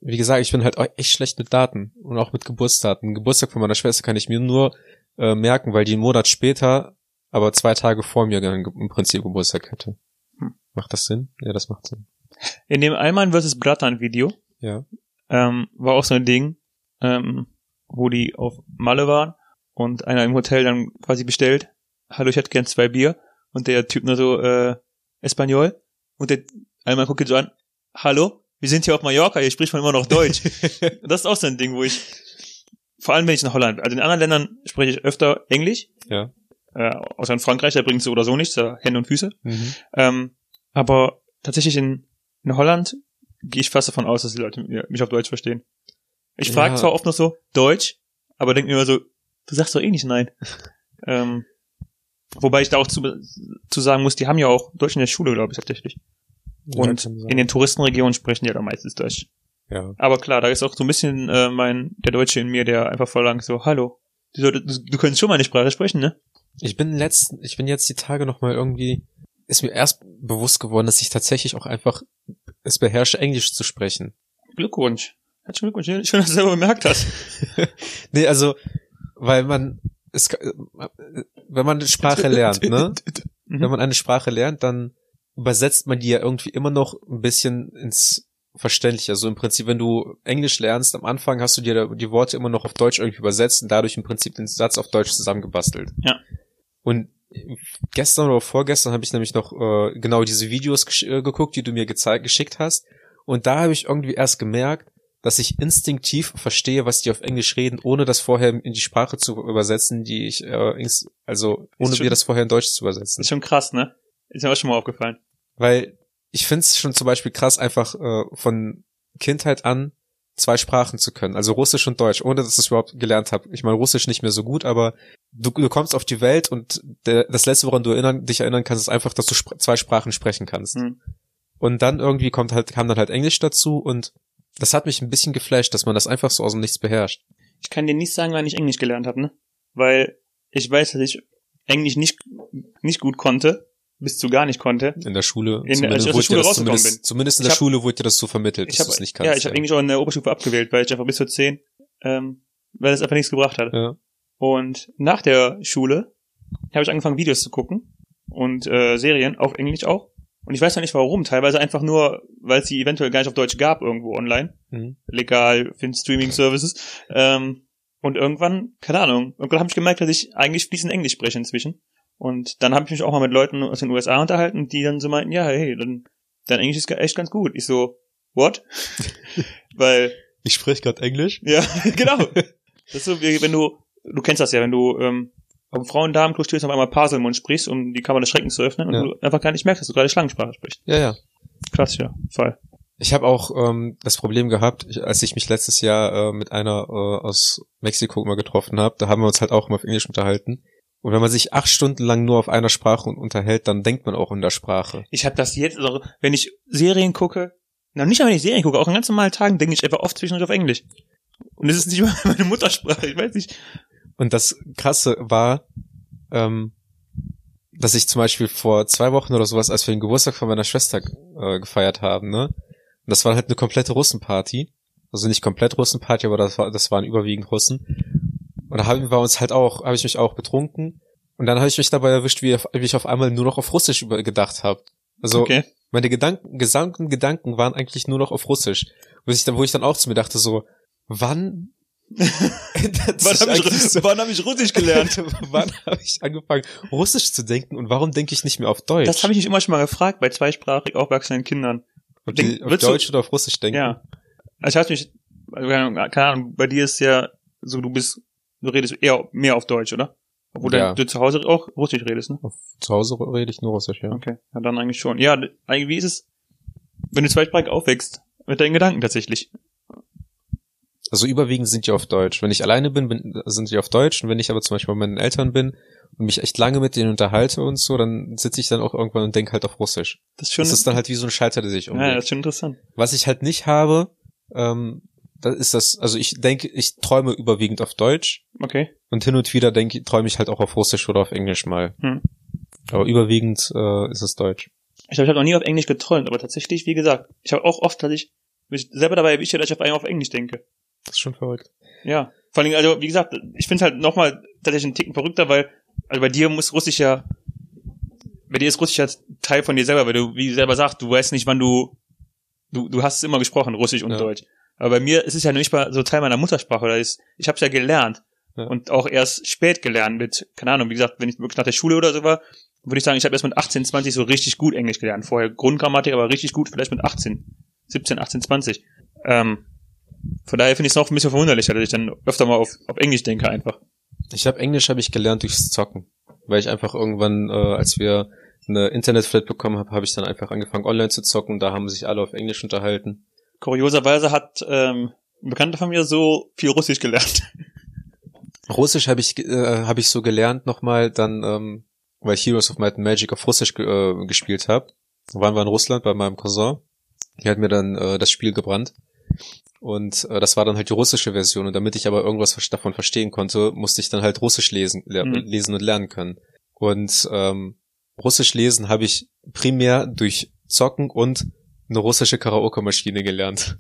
wie gesagt, ich bin halt echt schlecht mit Daten und auch mit Geburtsdaten. Geburtstag von meiner Schwester kann ich mir nur äh, merken, weil die einen Monat später, aber zwei Tage vor mir im Prinzip Geburtstag hätte. Hm. Macht das Sinn? Ja, das macht Sinn. In dem Alman vs. Bratan Video Ja. ähm, war auch so ein Ding, ähm, wo die auf Malle waren und einer im Hotel dann quasi bestellt, hallo, ich hätte gern zwei Bier und der Typ nur so, äh, Espanol und der einmal guckt ihn so an, hallo, wir sind hier auf Mallorca, hier spricht man immer noch Deutsch. Das ist auch so ein Ding, wo ich, vor allem wenn ich in Holland bin, also in anderen Ländern spreche ich öfter Englisch, ja. äh, außer in Frankreich, da bringt es so oder so nichts, da Hände und Füße. Mhm. Ähm, aber tatsächlich in, in Holland gehe ich fast davon aus, dass die Leute mich auf Deutsch verstehen. Ich frage Ja. zwar oft noch so Deutsch, aber denke mir immer so, du sagst doch eh nicht nein. ähm, wobei ich da auch zu, zu sagen muss, die haben ja auch Deutsch in der Schule, glaube ich, tatsächlich. Ja, Und sein. in den Touristenregionen sprechen die ja dann meistens Deutsch. ja. Aber klar, da ist auch so ein bisschen äh, mein der Deutsche in mir, der einfach verlangt so, hallo, du, du, du könntest schon meine Sprache sprechen, ne? Ich bin letzten, ich bin jetzt die Tage noch mal irgendwie, ist mir erst bewusst geworden, dass ich tatsächlich auch einfach es beherrsche, Englisch zu sprechen. Glückwunsch. Herzlichen Glückwunsch. Schön, dass du selber bemerkt hast. nee, also, weil man, es, äh, wenn man eine Sprache lernt, ne? Mhm. Wenn man eine Sprache lernt, dann übersetzt man die ja irgendwie immer noch ein bisschen ins Verständliche. Also im Prinzip, wenn du Englisch lernst, am Anfang hast du dir die Worte immer noch auf Deutsch irgendwie übersetzt und dadurch im Prinzip den Satz auf Deutsch zusammengebastelt. Ja. Und gestern oder vorgestern habe ich nämlich noch äh, genau diese Videos äh, geguckt, die du mir gezeigt, geschickt hast. Und da habe ich irgendwie erst gemerkt, dass ich instinktiv verstehe, was die auf Englisch reden, ohne das vorher in die Sprache zu übersetzen, die ich, äh, also ohne schon- mir das vorher in Deutsch zu übersetzen. ist schon krass, ne? Ist mir auch schon mal aufgefallen. Weil ich finde es schon zum Beispiel krass, einfach äh, von Kindheit an zwei Sprachen zu können, also Russisch und Deutsch, ohne dass ich es überhaupt gelernt habe. Ich meine, Russisch nicht mehr so gut, aber du, du kommst auf die Welt und der, das Letzte, woran du erinnern, dich erinnern kannst, ist einfach, dass du spr zwei Sprachen sprechen kannst. Hm. Und dann irgendwie kommt halt, kam dann halt Englisch dazu und das hat mich ein bisschen geflasht, dass man das einfach so aus dem Nichts beherrscht. Ich kann dir nicht sagen, wann ich Englisch gelernt habe, ne? Weil ich weiß, dass ich Englisch nicht, nicht gut konnte, bis zu gar nicht konnte. In der Schule, In der- als ich aus der Schule rausgekommen zumindest, bin. zumindest in der hab- Schule wurde dir das so vermittelt, Ich dass du es nicht kannst. ja, ich habe Englisch auch in der Oberstufe abgewählt, weil ich einfach bis zu 10, ähm, weil es einfach nichts gebracht hat. ja. Und nach der Schule habe ich angefangen, Videos zu gucken und äh, Serien auf Englisch auch. Und ich weiß noch nicht warum, teilweise einfach nur, weil es die eventuell gar nicht auf Deutsch gab irgendwo online. Mhm. legal für Streaming-Services. Ähm, und irgendwann, keine Ahnung, irgendwann habe ich gemerkt, dass ich eigentlich fließend Englisch spreche inzwischen. Und dann habe ich mich auch mal mit Leuten aus den USA unterhalten, die dann so meinten, ja, hey, dann, dein Englisch ist echt ganz gut. Ich so, what? Weil, Ich spreche gerade Englisch. ja, genau. Das ist so, wie wenn du, du kennst das ja, wenn du ähm, auf dem Frauen-Damen-Klo stehst und auf einmal Paselmund sprichst, um die Kammer des Schreckens zu öffnen und Ja. du einfach gar nicht merkst, dass du gerade Schlangensprache sprichst. Ja, ja. Klassischer Fall. Ich habe auch ähm, das Problem gehabt, ich, als ich mich letztes Jahr äh, mit einer äh, aus Mexiko mal getroffen habe, da haben wir uns halt auch immer auf Englisch unterhalten. Und wenn man sich acht Stunden lang nur auf einer Sprache unterhält, dann denkt man auch in der Sprache. Ich habe das jetzt, also wenn ich Serien gucke, na nicht nur wenn ich Serien gucke, auch an ganz normalen Tagen denke ich einfach oft zwischendurch auf Englisch. Und es ist nicht mal meine Muttersprache, ich weiß nicht. Und das Krasse war, ähm, dass ich zum Beispiel vor zwei Wochen oder sowas, als wir den Geburtstag von meiner Schwester äh, gefeiert haben, ne? Und das war halt eine komplette Russenparty. Also nicht komplett Russenparty, aber das, war, das waren überwiegend Russen. Und da haben wir uns halt auch, habe ich mich auch betrunken. Und dann habe ich mich dabei erwischt, wie, ich auf einmal nur noch auf Russisch gedacht habe. Also Okay. meine Gedanken, gesamten Gedanken waren eigentlich nur noch auf Russisch. Wo ich dann, wo ich dann auch zu mir dachte, so, wann Wann habe ich, so wann hab ich Russisch gelernt? Wann habe ich angefangen, Russisch zu denken und warum denke ich nicht mehr auf Deutsch? Das habe ich mich immer schon mal gefragt bei zweisprachig aufwachsenen Kindern. Ob die Denk- auf würdest du- Deutsch oder auf Russisch denken? Ja. Also ich hatte mich, also keine Ahnung, bei dir ist ja so, du bist, du redest eher mehr auf Deutsch, oder? Obwohl Ja. du zu Hause auch Russisch redest, ne? Auf, zu Hause rede ich nur Russisch, ja. Okay, ja, dann eigentlich schon. Ja, eigentlich, wie ist es, wenn du zweisprachig aufwächst, mit deinen Gedanken tatsächlich? Also überwiegend sind die auf Deutsch. Wenn ich alleine bin, bin sind die auf Deutsch. Und wenn ich aber zum Beispiel bei meinen Eltern bin und mich echt lange mit denen unterhalte und so, dann sitze ich dann auch irgendwann und denke halt auf Russisch. Das ist schon, Das ist dann halt wie so ein Schalter, der sich ja, umlegt. das ist schon interessant. Was ich halt nicht habe, ähm, das ist das, also ich denke, ich träume überwiegend auf Deutsch Okay. und hin und wieder denke, träume ich halt auch auf Russisch oder auf Englisch mal. Hm. Aber überwiegend äh, ist es Deutsch. Ich glaube, ich habe noch nie auf Englisch geträumt, aber tatsächlich, wie gesagt, ich habe auch oft, dass ich mich selber dabei erwische, dass ich auf einmal auf Englisch denke. Das ist schon verrückt. Ja. Vor allem, also wie gesagt, ich finde halt nochmal tatsächlich einen Ticken verrückter, weil also bei dir muss Russisch ja bei dir ist Russisch ja Teil von dir selber, weil du, wie du selber sagst, du weißt nicht, wann du du, du hast es immer gesprochen, Russisch und Ja. Deutsch. Aber bei mir ist es ja nicht mal so Teil meiner Muttersprache. Oder ist, ich habe es ja gelernt. Ja. Und auch erst spät gelernt mit, keine Ahnung, wie gesagt, wenn ich wirklich nach der Schule oder so war, würde ich sagen, ich habe erst mit 18, 20 so richtig gut Englisch gelernt. Vorher Grundgrammatik, aber richtig gut, vielleicht mit 18, 17, 18, 20. Ähm, von daher finde ich es noch ein bisschen verwunderlicher, dass ich dann öfter mal auf, auf Englisch denke einfach. Ich habe Englisch habe ich gelernt durchs Zocken, weil ich einfach irgendwann, äh, als wir eine Internetflat bekommen haben, habe ich dann einfach angefangen online zu zocken. Da haben sich alle auf Englisch unterhalten. Kurioserweise hat ähm, ein Bekannter von mir so viel Russisch gelernt. Russisch habe ich äh, habe ich so gelernt nochmal, dann ähm, weil ich Heroes of Might and Magic auf Russisch ge äh, gespielt habe. Da waren wir in Russland bei meinem Cousin. Der hat mir dann äh, das Spiel gebrannt. Und äh, das war dann halt die russische Version. Und damit ich aber irgendwas davon verstehen konnte, musste ich dann halt Russisch lesen, le Mhm. lesen und lernen können. Und ähm, Russisch lesen habe ich primär durch Zocken und eine russische Karaoke-Maschine gelernt.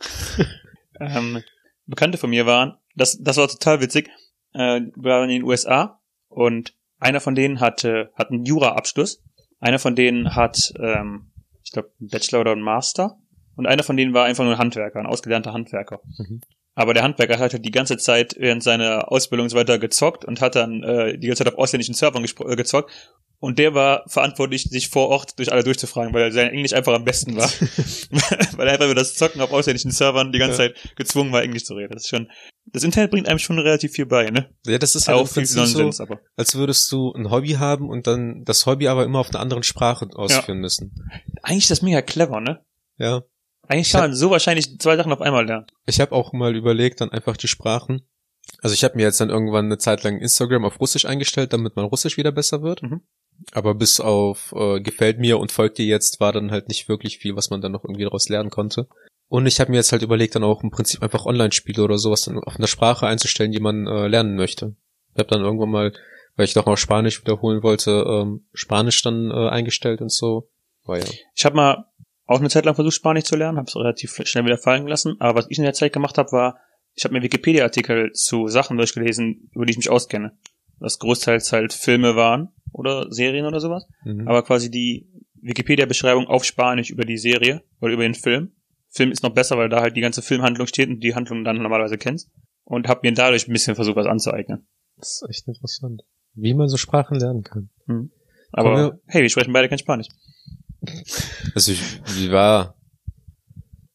ähm, Bekannte von mir waren, das, das war total witzig, äh, wir waren in den USA und einer von denen hatte, hat einen Jura-Abschluss, einer von denen hat, ähm, ich glaube, einen Bachelor oder einen Master und einer von denen war einfach nur ein Handwerker, ein ausgelernter Handwerker. Mhm. Aber der Handwerker hat halt die ganze Zeit während seiner Ausbildung und so weiter gezockt und hat dann äh, die ganze Zeit auf ausländischen Servern äh, gezockt. Und der war verantwortlich, sich vor Ort durch alle durchzufragen, weil sein Englisch einfach am besten war. weil er einfach über das Zocken auf ausländischen Servern die ganze Ja. Zeit gezwungen war, Englisch zu reden. Das ist schon, das Internet bringt einem schon relativ viel bei, ne? Ja, das ist halt Auch viel Prinzip so, Nonsens, aber. als würdest du ein Hobby haben und dann das Hobby aber immer auf einer anderen Sprache ausführen müssen. Eigentlich ist das mega clever, ne? Ja. Eigentlich Ich kann man so wahrscheinlich zwei Sachen auf einmal lernen. Ich habe auch mal überlegt, dann einfach die Sprachen. Also ich habe mir jetzt dann irgendwann eine Zeit lang Instagram auf Russisch eingestellt, damit mein Russisch wieder besser wird. Mhm. Aber bis auf äh, gefällt mir und folgt dir jetzt war dann halt nicht wirklich viel, was man dann noch irgendwie daraus lernen konnte. Und ich habe mir jetzt halt überlegt, dann auch im Prinzip einfach Online-Spiele oder sowas dann auf einer Sprache einzustellen, die man äh, lernen möchte. Ich habe dann irgendwann mal, weil ich doch mal Spanisch wiederholen wollte, ähm, Spanisch dann äh, eingestellt und so. War ja. Ich habe mal auch eine Zeit lang versucht, Spanisch zu lernen, habe es relativ schnell wieder fallen gelassen. Aber was ich in der Zeit gemacht habe, war, ich habe mir Wikipedia-Artikel zu Sachen durchgelesen, über die ich mich auskenne. Was großteils halt Filme waren oder Serien oder sowas. Mhm. Aber quasi die Wikipedia-Beschreibung auf Spanisch über die Serie oder über den Film. Film ist noch besser, weil da halt die ganze Filmhandlung steht und die Handlung dann normalerweise kennst. Und habe mir dadurch ein bisschen versucht, was anzueignen. Das ist echt interessant. Wie man so Sprachen lernen kann. Aber Kommen wir- hey, wir sprechen beide kein Spanisch. Also ich, wie war,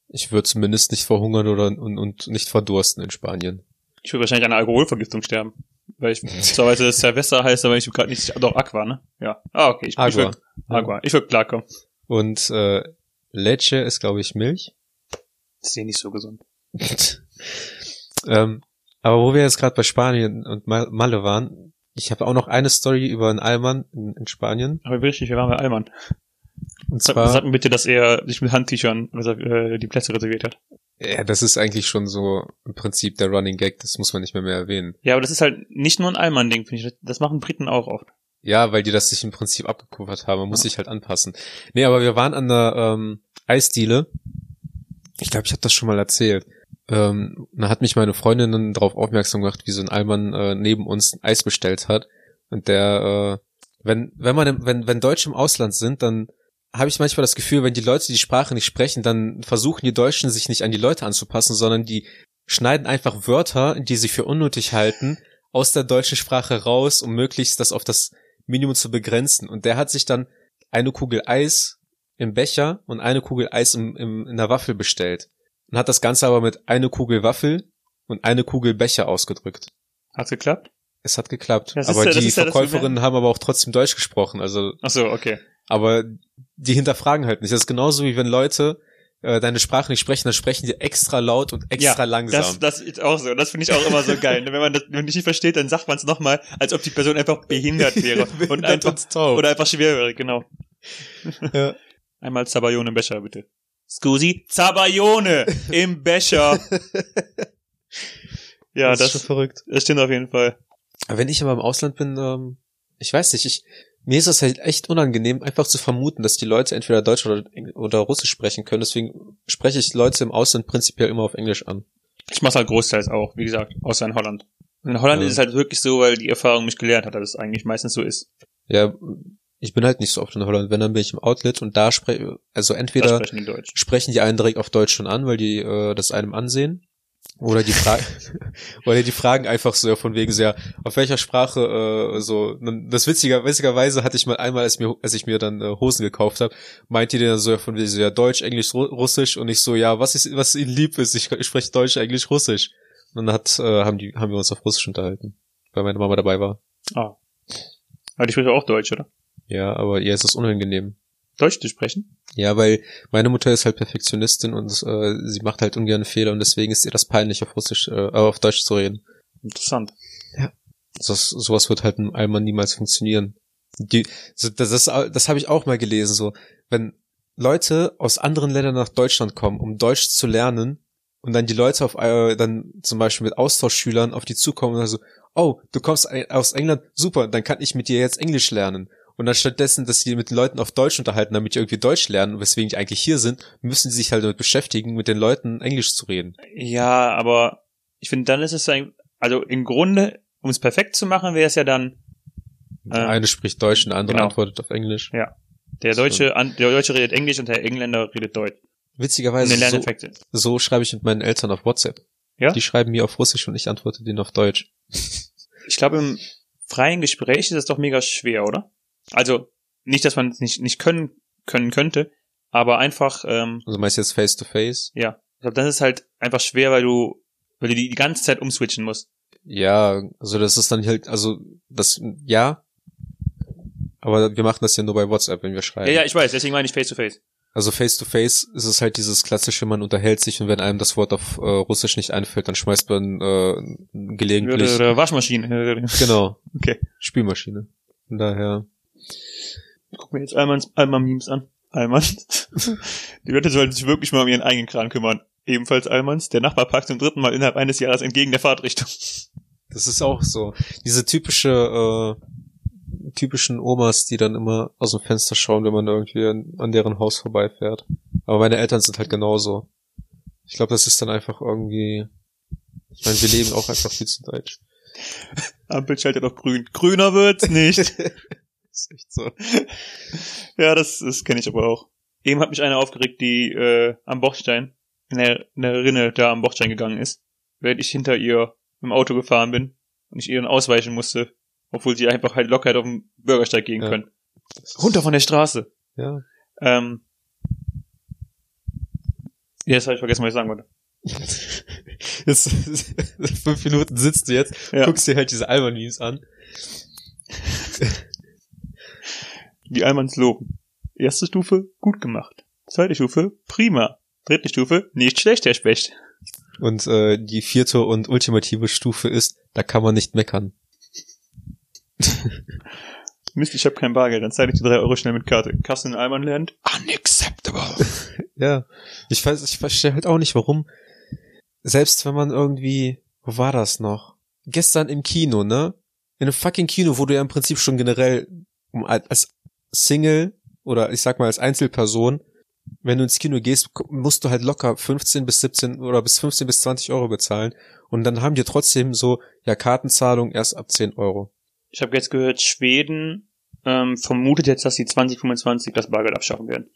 ich würde zumindest nicht verhungern oder und, und nicht verdursten in Spanien. Ich würde wahrscheinlich an einer Alkoholvergiftung sterben. Weil ich weiß, dass Cerveza heißt, aber ich gerade nicht, doch Aqua, ne? Ja. Ah, okay. Ich, ich Agua. würd, Agua. Ich würde klarkommen. Und äh, Leche ist, glaube ich, Milch. Das ist eh nicht so gesund. ähm, aber wo wir jetzt gerade bei Spanien und Mal- Malle waren, ich habe auch noch eine Story über einen Allmann in, in Spanien. Aber richtig, wir waren bei Alman. Und zwar, sag mir bitte, dass er sich mit Handtüchern äh, die Plätze reserviert hat. ja, das ist eigentlich schon so im Prinzip der Running Gag, das muss man nicht mehr mehr erwähnen. Ja, aber das ist halt nicht nur ein Alman-Ding, finde ich. Das machen Briten auch oft. Ja, weil die das sich im Prinzip abgekupfert haben. Man muss Ja. sich halt anpassen. Nee, aber wir waren an der ähm, Eisdiele. Ich glaube, ich habe das schon mal erzählt. Ähm, da hat mich meine Freundin dann darauf aufmerksam gemacht, wie so ein Allmann äh, neben uns ein Eis bestellt hat. Und der, äh, wenn, wenn man, im- wenn, wenn Deutsche im Ausland sind, dann habe ich manchmal das Gefühl, wenn die Leute die Sprache nicht sprechen, dann versuchen die Deutschen sich nicht an die Leute anzupassen, sondern die schneiden einfach Wörter, die sie für unnötig halten, aus der deutschen Sprache raus, um möglichst das auf das Minimum zu begrenzen. Und der hat sich dann eine Kugel Eis im Becher und eine Kugel Eis im, im, in der Waffel bestellt. Und hat das Ganze aber mit eine Kugel Waffel und eine Kugel Becher ausgedrückt. Hat's geklappt? Es hat geklappt. Das aber ja- die Verkäuferinnen haben aber auch trotzdem Deutsch gesprochen. Also, Ach so, okay. Aber die hinterfragen halt nicht. Das ist genauso wie wenn Leute äh, deine Sprache nicht sprechen, dann sprechen die extra laut und extra langsam. Das, das ist auch so. Das finde ich auch immer so geil. Wenn man das nicht versteht, dann sagt man es nochmal, als ob die Person einfach behindert wäre. und Behindert einfach, und taub. oder einfach schwerhörig, genau. Ja. Einmal Zabayone im Becher, bitte. Scusi, Zabayone im Becher. ja, das ist das, schon verrückt. das stimmt auf jeden Fall. Wenn ich aber im Ausland bin, ähm, ich weiß nicht, ich mir ist es halt echt unangenehm, einfach zu vermuten, dass die Leute entweder Deutsch oder, oder Russisch sprechen können. Deswegen spreche ich Leute im Ausland prinzipiell immer auf Englisch an. Ich mach's halt großteils auch, wie gesagt, außer in Holland. In Holland Ja. ist es halt wirklich so, weil die Erfahrung mich gelehrt hat, dass es eigentlich meistens so ist. Ja, ich bin halt nicht so oft in Holland. Wenn, dann bin ich im Outlet und da spreche, also Da entweder sprechen die sprechen die einen direkt auf Deutsch schon an, weil die äh, das einem ansehen. Oder die fragen, oder die fragen einfach so ja, von wegen ja, auf welcher Sprache äh, so. Das witziger, witzigerweise hatte ich mal einmal, als mir, als ich mir dann äh, Hosen gekauft habe, meinte die dann so ja, von wegen so ja Deutsch, Englisch, Ru Russisch und ich so ja, was ist, was ihnen lieb ist, ich, ich spreche Deutsch, Englisch, Russisch. Und dann hat, äh, haben die, haben wir uns auf Russisch unterhalten, weil meine Mama dabei war. Ah. Aber die spricht auch Deutsch, oder? Ja, aber ihr ist das unangenehm. Deutsch zu sprechen? Ja, weil meine Mutter ist halt Perfektionistin und äh, sie macht halt ungern Fehler und deswegen ist ihr das peinlich, auf Russisch, äh, auf Deutsch zu reden. Interessant. Das, sowas wird halt in Allmann niemals funktionieren. Die, das, das, das habe ich auch mal gelesen, so, wenn Leute aus anderen Ländern nach Deutschland kommen, um Deutsch zu lernen, und dann die Leute auf äh, dann zum Beispiel mit Austauschschülern auf die zukommen und dann so, oh, du kommst aus England, super, dann kann ich mit dir jetzt Englisch lernen. Und dann stattdessen, dass sie mit den Leuten auf Deutsch unterhalten, damit die irgendwie Deutsch lernen, weswegen die eigentlich hier sind, müssen sie sich halt damit beschäftigen, mit den Leuten Englisch zu reden. Ja, aber ich finde, dann ist es ein, also im Grunde, um es perfekt zu machen, wäre es ja dann, Der äh, eine spricht Deutsch und der andere genau. antwortet auf Englisch. der Deutsche, an, der Deutsche redet Englisch und der Engländer redet Deutsch. Witzigerweise, der so, so schreibe ich mit meinen Eltern auf WhatsApp. Ja? Die schreiben mir auf Russisch und ich antworte denen auf Deutsch. Ich glaube, im freien Gespräch ist es doch mega schwer, oder? Also, nicht, dass man es nicht, nicht können, können könnte, aber einfach, ähm, Also meist jetzt face to face. ja. Glaube, das ist halt einfach schwer, weil du, weil du die, die ganze Zeit umswitchen musst. Ja, also das ist dann halt, also das, ja. Aber wir machen das ja nur bei WhatsApp, wenn wir schreiben. Ja, ja, ich weiß, deswegen meine ich face to face. Also face to face ist es halt dieses klassische, man unterhält sich und wenn einem das Wort auf äh, Russisch nicht einfällt, dann schmeißt man äh, gelegentlich. Waschmaschine. Genau, Okay. Spülmaschine. Von daher. Guck mir jetzt Almans, Alman-Memes an. Alman. Die Leute sollten sich wirklich mal um ihren eigenen Kran kümmern. Ebenfalls Almans. Der Nachbar parkt zum dritten Mal innerhalb eines Jahres entgegen der Fahrtrichtung. Das ist auch so. Diese typische, äh, typischen Omas, die dann immer aus dem Fenster schauen, wenn man irgendwie an, an deren Haus vorbeifährt. Aber meine Eltern sind halt genauso. Ich glaube, das ist dann einfach irgendwie. Ich meine, wir leben auch einfach viel zu deutsch. Ampel schaltet auf grün. Grüner wird's nicht. ist echt so. ja, das, das kenne ich aber auch. Eben hat mich eine aufgeregt, die äh, am Bordstein, in der, in der Rinne da am Bordstein gegangen ist, während ich hinter ihr im Auto gefahren bin und ich ihren ausweichen musste, obwohl sie einfach halt locker hätte auf dem Bürgersteig gehen Ja. können. Runter von der Straße. Ja. Ähm, jetzt habe ich vergessen, was ich sagen wollte. Jetzt, fünf Minuten sitzt du jetzt, Ja. guckst dir halt diese Alman-Memes an. Die Almans loben. Erste Stufe, gut gemacht. Zweite Stufe, prima. Dritte Stufe, nicht schlecht, Herr Specht. Und äh, die vierte und ultimative Stufe ist, da kann man nicht meckern. Mist, ich habe kein Bargeld, dann zahle ich die drei Euro schnell mit Karte. Kasse in Alman lernt. Unacceptable. Ja. Ich weiß, ich verstehe halt auch nicht, warum. Selbst wenn man irgendwie, wo war das noch? Gestern im Kino, ne? In einem fucking Kino, wo du ja im Prinzip schon generell als Single oder ich sag mal als Einzelperson, wenn du ins Kino gehst, musst du halt locker 15 bis 17 oder bis 15 bis 20 Euro bezahlen. Und dann haben die trotzdem so, ja, Kartenzahlung erst ab 10 Euro. Ich habe jetzt gehört, Schweden ähm, vermutet jetzt, dass sie 2025 das Bargeld abschaffen werden.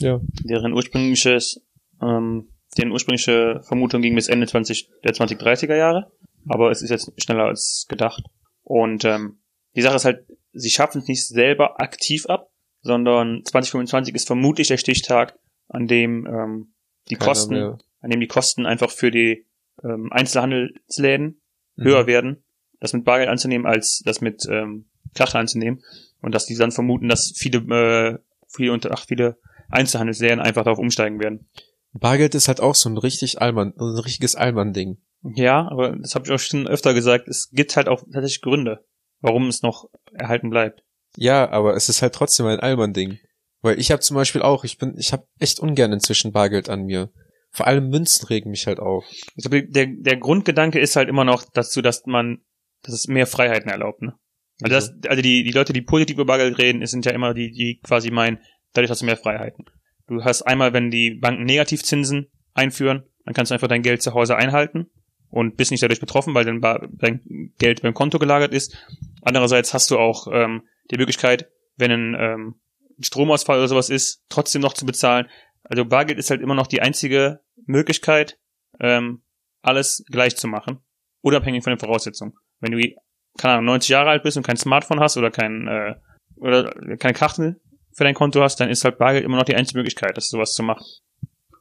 Ja. Deren ursprüngliches, ähm, deren ursprüngliche Vermutung ging bis Ende 20, der 2030er Jahre. Aber es ist jetzt schneller als gedacht. Und ähm, die Sache ist halt, sie schaffen es nicht selber aktiv ab, sondern 2025 ist vermutlich der Stichtag, an dem ähm, die Keiner Kosten, mehr. an dem die Kosten einfach für die ähm, Einzelhandelsläden Mhm. höher werden, das mit Bargeld anzunehmen, als das mit ähm, Karte anzunehmen. Und dass die dann vermuten, dass viele, äh, viele, unter, ach, viele Einzelhandelsläden einfach darauf umsteigen werden. Bargeld ist halt auch so ein richtig Allmann, so ein richtiges Allmann-Ding. Ja, aber das habe ich auch schon öfter gesagt. Es gibt halt auch tatsächlich Gründe, warum es noch erhalten bleibt. Ja, aber es ist halt trotzdem ein Allmann-Ding. Weil ich habe zum Beispiel auch, ich bin, ich habe echt ungern inzwischen Bargeld an mir. Vor allem Münzen regen mich halt auf. Ich glaube, der, der Grundgedanke ist halt immer noch dazu, dass man, dass es mehr Freiheiten erlaubt. Ne? Also, das, also die, die Leute, die positiv über Bargeld reden, es sind ja immer die, die quasi meinen, dadurch hast du mehr Freiheiten. Du hast einmal, wenn die Banken Negativzinsen einführen, dann kannst du einfach dein Geld zu Hause einhalten und bist nicht dadurch betroffen, weil dein, dein Geld beim Konto gelagert ist. Andererseits hast du auch ähm, die Möglichkeit, wenn ein ähm, Stromausfall oder sowas ist, trotzdem noch zu bezahlen. Also Bargeld ist halt immer noch die einzige Möglichkeit, ähm, alles gleich zu machen, unabhängig von den Voraussetzungen. Wenn du, keine Ahnung, 90 Jahre alt bist und kein Smartphone hast oder kein äh, oder keine Karte für dein Konto hast, dann ist halt Bargeld immer noch die einzige Möglichkeit, das sowas zu machen.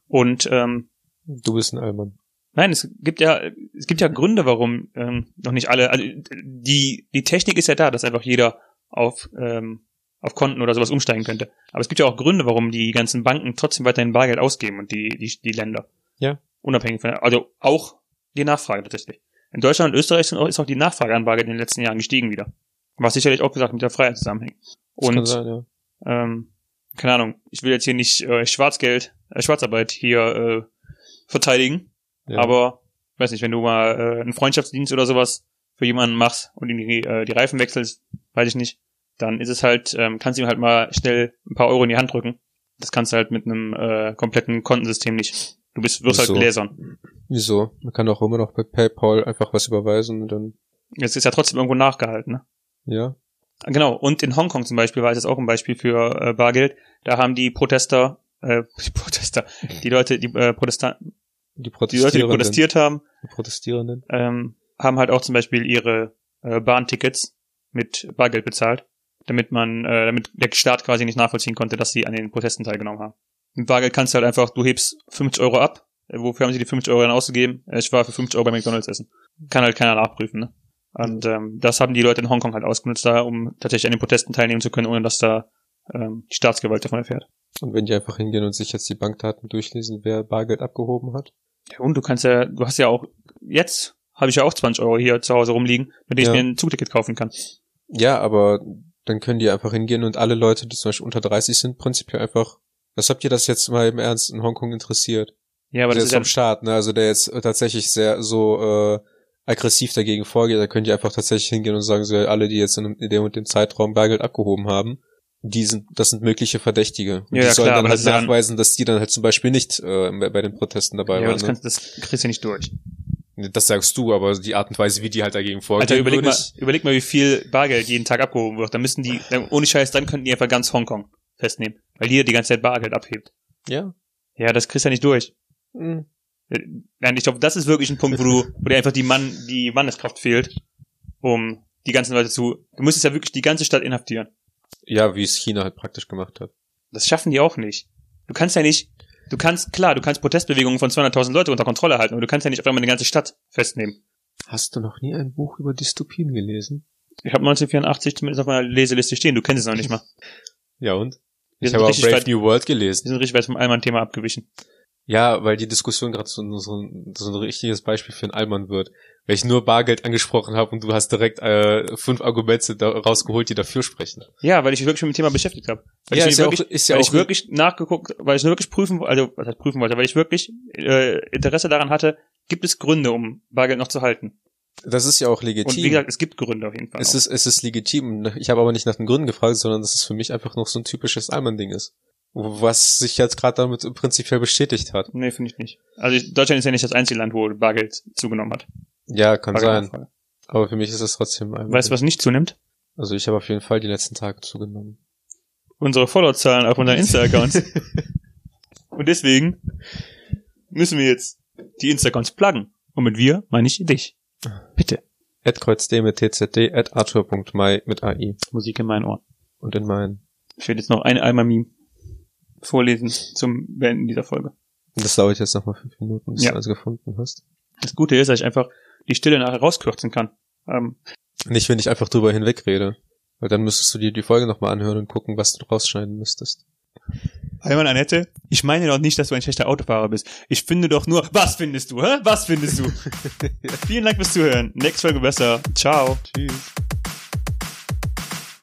Und ähm, Du bist ein Allmann. Nein, es gibt ja, es gibt ja Gründe, warum ähm, noch nicht alle. Also die die Technik ist ja da, dass einfach jeder auf ähm, auf Konten oder sowas umsteigen könnte. Aber es gibt ja auch Gründe, warum die ganzen Banken trotzdem weiterhin Bargeld ausgeben und die die die Länder. Ja. Unabhängig von, also auch die Nachfrage tatsächlich. In Deutschland und Österreich sind auch, ist auch die Nachfrage an Bargeld in den letzten Jahren gestiegen wieder. Was sicherlich auch gesagt mit der Freiheit zusammenhängt. Und sein, ja. ähm, keine Ahnung, ich will jetzt hier nicht äh, Schwarzgeld, äh, Schwarzarbeit hier äh, verteidigen, ja. aber weiß nicht, wenn du mal äh, einen Freundschaftsdienst oder sowas für jemanden machst und ihm die, äh, die Reifen wechselst, weiß ich nicht, dann ist es halt, ähm, kannst du ihm halt mal schnell ein paar Euro in die Hand drücken. Das kannst du halt mit einem äh, kompletten Kontensystem nicht. Du bist, wirst halt So. gläsern. Wieso? Man kann auch immer noch bei PayPal einfach was überweisen und dann, Jetzt ist ja trotzdem irgendwo nachgehalten, ne? ja. Genau, und in Hongkong zum Beispiel war es jetzt auch ein Beispiel für äh, Bargeld. Da haben die Protester, äh, die Protester, die Leute, die äh, Protestanten, Die die Leute, die Protestierenden. protestiert haben, Die Protestierenden. ähm, haben halt auch zum Beispiel ihre äh, Bahntickets mit Bargeld bezahlt, damit man, äh, damit der Staat quasi nicht nachvollziehen konnte, dass sie an den Protesten teilgenommen haben. Mit Bargeld kannst du halt einfach, du hebst 50 Euro ab. Äh, wofür haben sie die 50 Euro dann ausgegeben? Äh, ich war für 50 Euro bei McDonalds essen. Kann halt keiner nachprüfen, ne? Und ähm, das haben die Leute in Hongkong halt ausgenutzt, da, um tatsächlich an den Protesten teilnehmen zu können, ohne dass da ähm, die Staatsgewalt davon erfährt. Und wenn die einfach hingehen und sich jetzt die Bankdaten durchlesen, wer Bargeld abgehoben hat? Ja, und du kannst ja, du hast ja auch, jetzt habe ich ja auch 20 Euro hier zu Hause rumliegen, mit denen Ja. ich mir ein Zugticket kaufen kann. Ja, aber dann können die einfach hingehen und alle Leute, die zum Beispiel unter 30 sind, prinzipiell einfach, was habt ihr das jetzt mal im Ernst in Hongkong interessiert? Ja, aber der das ist ist ja, vom Staat, ne? Also der jetzt tatsächlich sehr so äh, aggressiv dagegen vorgeht, da könnt ihr einfach tatsächlich hingehen und sagen, so alle, die jetzt in dem und dem Zeitraum Bargeld abgehoben haben, die sind, das sind mögliche Verdächtige. Und Ja, die ja, sollen klar, dann aber halt das ja nachweisen, dass die dann halt zum Beispiel nicht äh, bei den Protesten dabei ja, waren. das, ne? kannst, das kriegst du nicht durch. Das sagst du, aber die Art und Weise, wie die halt dagegen vorgehen, Alter, überleg mal, überleg mal, wie viel Bargeld jeden Tag abgehoben wird. Dann müssen die, dann, ohne Scheiß, dann könnten die einfach ganz Hongkong festnehmen. Weil jeder die ganze Zeit Bargeld abhebt. Ja. Ja, das kriegst du ja nicht durch. Hm. Äh, Nein, ich glaube, das ist wirklich ein Punkt, wo du, wo dir einfach die Mann, die Manneskraft fehlt, um die ganzen Leute zu, du müsstest ja wirklich die ganze Stadt inhaftieren. Ja, wie es China halt praktisch gemacht hat. Das schaffen die auch nicht. Du kannst ja nicht, du kannst, klar, du kannst Protestbewegungen von 200.000 Leute unter Kontrolle halten, aber du kannst ja nicht auf einmal eine ganze Stadt festnehmen. Hast du noch nie ein Buch über Dystopien gelesen? Ich habe 1984 zumindest auf meiner Leseliste stehen, du kennst es noch nicht mal. Ja und? Wir Ich sind habe auch richtig Brave weit- New World Wir gelesen. sind richtig weit vom Allmann-Thema abgewichen. Ja, weil die Diskussion gerade so, so, so ein richtiges Beispiel für einen Allmann wird. Weil ich nur Bargeld angesprochen habe und du hast direkt äh, fünf Argumente da rausgeholt, die dafür sprechen. Ja, weil ich mich wirklich mit dem Thema beschäftigt habe. Weil Ja, ich ist mich ja auch- wirklich, ist ja weil auch- ich wirklich nachgeguckt, weil ich nur wirklich prüfen, also was heißt prüfen wollte, weil ich wirklich äh, Interesse daran hatte, gibt es Gründe, um Bargeld noch zu halten. Das ist ja auch legitim. Und wie gesagt, es gibt Gründe auf jeden Fall. es auch. ist, es ist legitim. Ich habe aber nicht nach den Gründen gefragt, sondern dass es für mich einfach noch so ein typisches Allmann-Ding ist. Was sich jetzt gerade damit prinzipiell bestätigt hat. nee, finde ich nicht. Also Deutschland ist ja nicht das einzige Land, wo Bargeld zugenommen hat. Ja, kann sein. Bargeldnachfrage. Aber für mich ist es trotzdem ein Weißt du, was nicht zunimmt? Also ich habe auf jeden Fall die letzten Tage zugenommen. Unsere Followerzahlen auf unseren Insta-Accounts. Und deswegen müssen wir jetzt die Insta-Accounts pluggen. Und mit wir meine ich dich. Bitte. At kreuzdm mit tzd, at arthur.mai mit AI. Musik in meinen Ohren. Und in meinen. Ich werde jetzt noch ein Alma-Meme vorlesen zum Beenden dieser Folge. Das dauert jetzt nochmal fünf Minuten, bis Ja. du alles gefunden hast. Das Gute ist, dass ich einfach die Stille nachher rauskürzen kann. Ähm, Nicht, wenn ich einfach drüber hinwegrede. Weil dann müsstest du dir die Folge nochmal anhören und gucken, was du rausschneiden müsstest. Einmal Annette, ich meine doch nicht, dass du ein schlechter Autofahrer bist. Ich finde doch nur, was findest du, hä? Was findest du? Vielen Dank fürs Zuhören. Nächste Folge besser. Ciao. Tschüss.